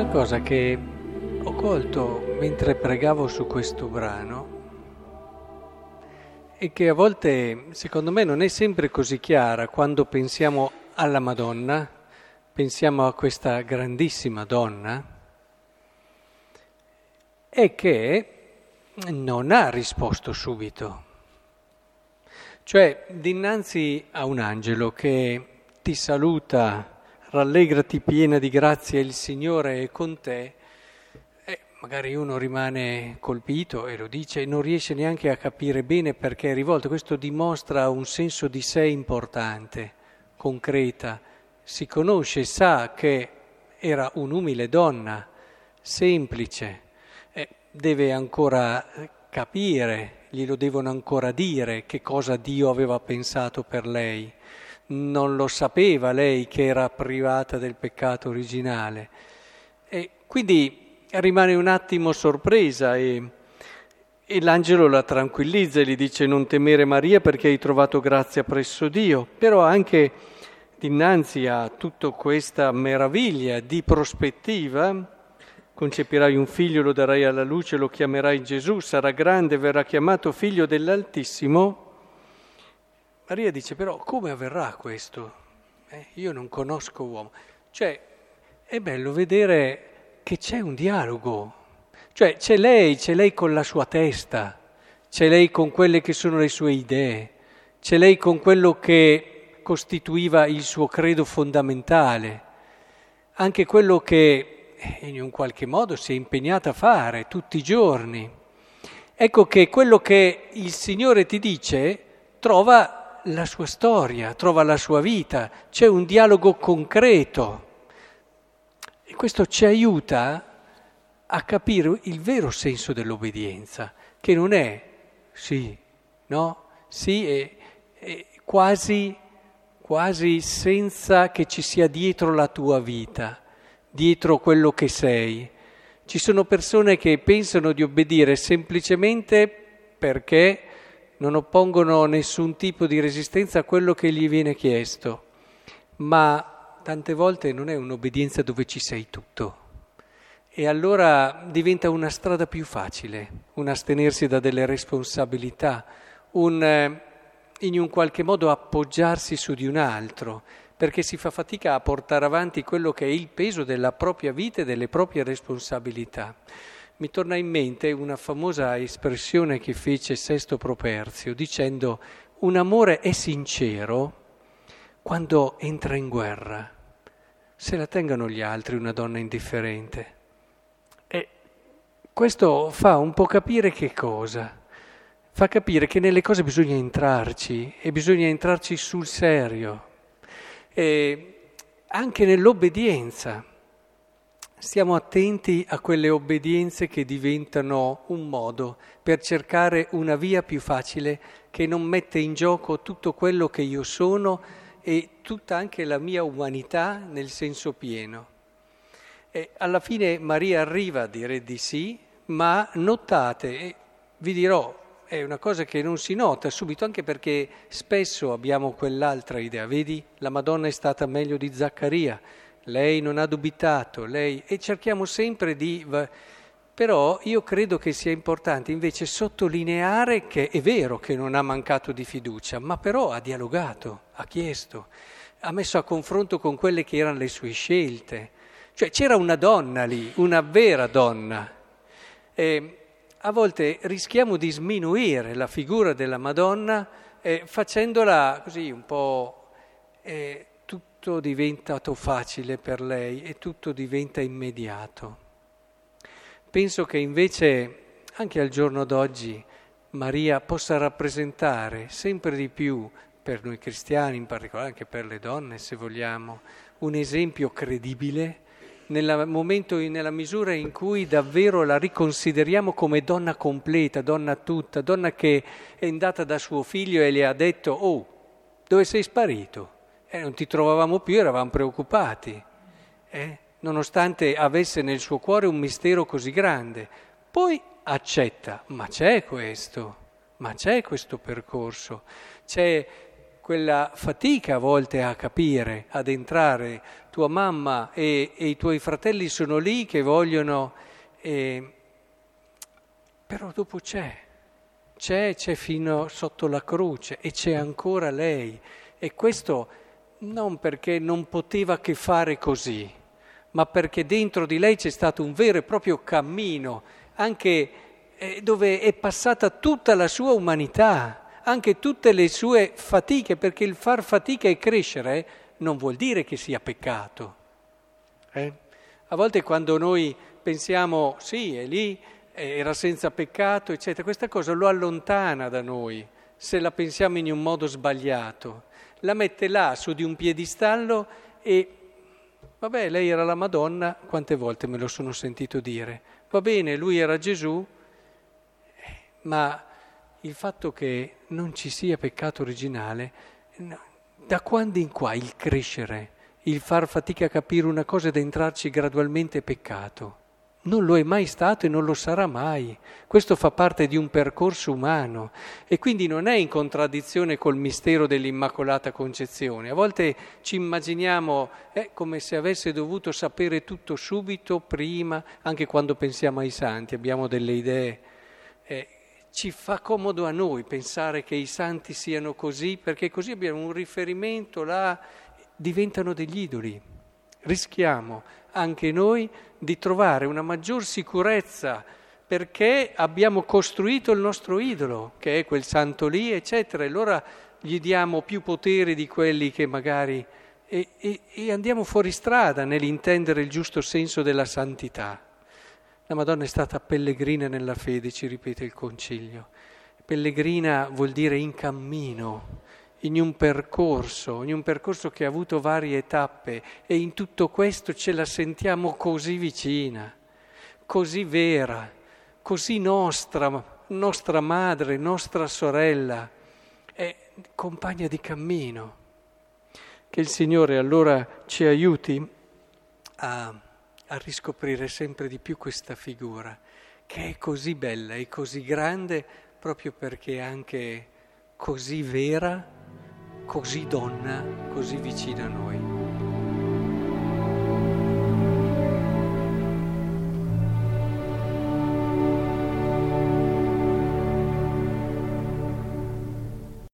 Una cosa che ho colto mentre pregavo su questo brano e che a volte, secondo me, non è sempre così chiara quando pensiamo alla Madonna, pensiamo a questa grandissima donna, è che non ha risposto subito. Cioè, dinanzi a un angelo che ti saluta, rallegrati piena di grazia, il Signore è con te, magari uno rimane colpito e lo dice e non riesce neanche a capire bene perché è rivolto. Questo dimostra un senso di sé importante, concreta. Si conosce, sa che era un'umile donna, semplice, eh, deve ancora capire, glielo devono ancora dire che cosa Dio aveva pensato per lei. Non lo sapeva lei che era privata del peccato originale. E quindi rimane un attimo sorpresa e, e l'angelo la tranquillizza e gli dice non temere Maria perché hai trovato grazia presso Dio, però anche dinanzi a tutta questa meraviglia di prospettiva, concepirai un figlio, lo darai alla luce, lo chiamerai Gesù, sarà grande, verrà chiamato figlio dell'Altissimo. Maria dice però come avverrà questo? Eh, io non conosco uomo. Cioè è bello vedere che c'è un dialogo, cioè c'è lei, c'è lei con la sua testa, c'è lei con quelle che sono le sue idee, c'è lei con quello che costituiva il suo credo fondamentale, anche quello che in un qualche modo si è impegnata a fare tutti i giorni. Ecco che quello che il Signore ti dice trova la sua storia, trova la sua vita, c'è un dialogo concreto. E questo ci aiuta a capire il vero senso dell'obbedienza, che non è sì, no? Sì è, è quasi, quasi senza che ci sia dietro la tua vita, dietro quello che sei. Ci sono persone che pensano di obbedire semplicemente perché non oppongono nessun tipo di resistenza a quello che gli viene chiesto, ma tante volte non è un'obbedienza dove ci sei tutto. E allora diventa una strada più facile, un astenersi da delle responsabilità, un eh, in un qualche modo appoggiarsi su di un altro, perché si fa fatica a portare avanti quello che è il peso della propria vita e delle proprie responsabilità. Mi torna in mente una famosa espressione che fece Sesto Properzio dicendo un amore è sincero quando entra in guerra, se la tengano gli altri una donna indifferente. E questo fa un po' capire che cosa? Fa capire che nelle cose bisogna entrarci e bisogna entrarci sul serio. E anche nell'obbedienza. Stiamo attenti a quelle obbedienze che diventano un modo per cercare una via più facile che non mette in gioco tutto quello che io sono e tutta anche la mia umanità nel senso pieno. E alla fine Maria arriva a dire di sì, ma notate, vi dirò, è una cosa che non si nota subito, anche perché spesso abbiamo quell'altra idea, vedi, la Madonna è stata meglio di Zaccaria, lei non ha dubitato, lei... e cerchiamo sempre di però io credo che sia importante invece sottolineare che è vero che non ha mancato di fiducia, ma però ha dialogato, ha chiesto, ha messo a confronto con quelle che erano le sue scelte. Cioè c'era una donna lì, una vera donna. E a volte rischiamo di sminuire la figura della Madonna eh, facendola così un po'... Eh, tutto diventa facile per lei e tutto diventa immediato. Penso che invece anche al giorno d'oggi Maria possa rappresentare sempre di più, per noi cristiani in particolare, anche per le donne se vogliamo, un esempio credibile nel momento, nella misura in cui davvero la riconsideriamo come donna completa, donna tutta, donna che è andata da suo figlio e le ha detto, oh, dove sei sparito? Eh, non ti trovavamo più, eravamo preoccupati. Eh? nonostante avesse nel suo cuore un mistero così grande. Poi accetta, ma c'è questo, ma c'è questo percorso, c'è quella fatica a volte a capire, ad entrare. Tua mamma e, e i tuoi fratelli sono lì che vogliono, eh, però dopo c'è, c'è, c'è fino sotto la croce e c'è ancora lei. E questo non perché non poteva che fare così, ma perché dentro di lei c'è stato un vero e proprio cammino, anche eh, dove è passata tutta la sua umanità, anche tutte le sue fatiche, perché il far fatica e crescere non vuol dire che sia peccato. Eh? A volte quando noi pensiamo, sì, è lì, era senza peccato, eccetera, questa cosa lo allontana da noi, se la pensiamo in un modo sbagliato. La mette là su di un piedistallo e Vabbè, lei era la Madonna, quante volte me lo sono sentito dire. Va bene, lui era Gesù, ma il fatto che non ci sia peccato originale, da quando in qua il crescere, il far fatica a capire una cosa ed entrarci gradualmente è peccato? Non lo è mai stato e non lo sarà mai. Questo fa parte di un percorso umano e quindi non è in contraddizione col mistero dell'Immacolata Concezione. A volte ci immaginiamo eh, come se avesse dovuto sapere tutto subito, prima, anche quando pensiamo ai santi, abbiamo delle idee. Eh, ci fa comodo a noi pensare che i santi siano così, perché così abbiamo un riferimento là, diventano degli idoli. Rischiamo anche noi di trovare una maggior sicurezza perché abbiamo costruito il nostro idolo, che è quel santo lì, eccetera, e allora gli diamo più potere di quelli che magari... E, e, e andiamo fuori strada nell'intendere il giusto senso della santità. La Madonna è stata pellegrina nella fede, ci ripete il Concilio. Pellegrina vuol dire in cammino, in un percorso, in un percorso che ha avuto varie tappe e in tutto questo ce la sentiamo così vicina, così vera, così nostra, nostra madre, nostra sorella, è compagna di cammino. Che il Signore allora ci aiuti a, a riscoprire sempre di più questa figura, che è così bella e così grande proprio perché è anche così vera così donna, così vicina a noi.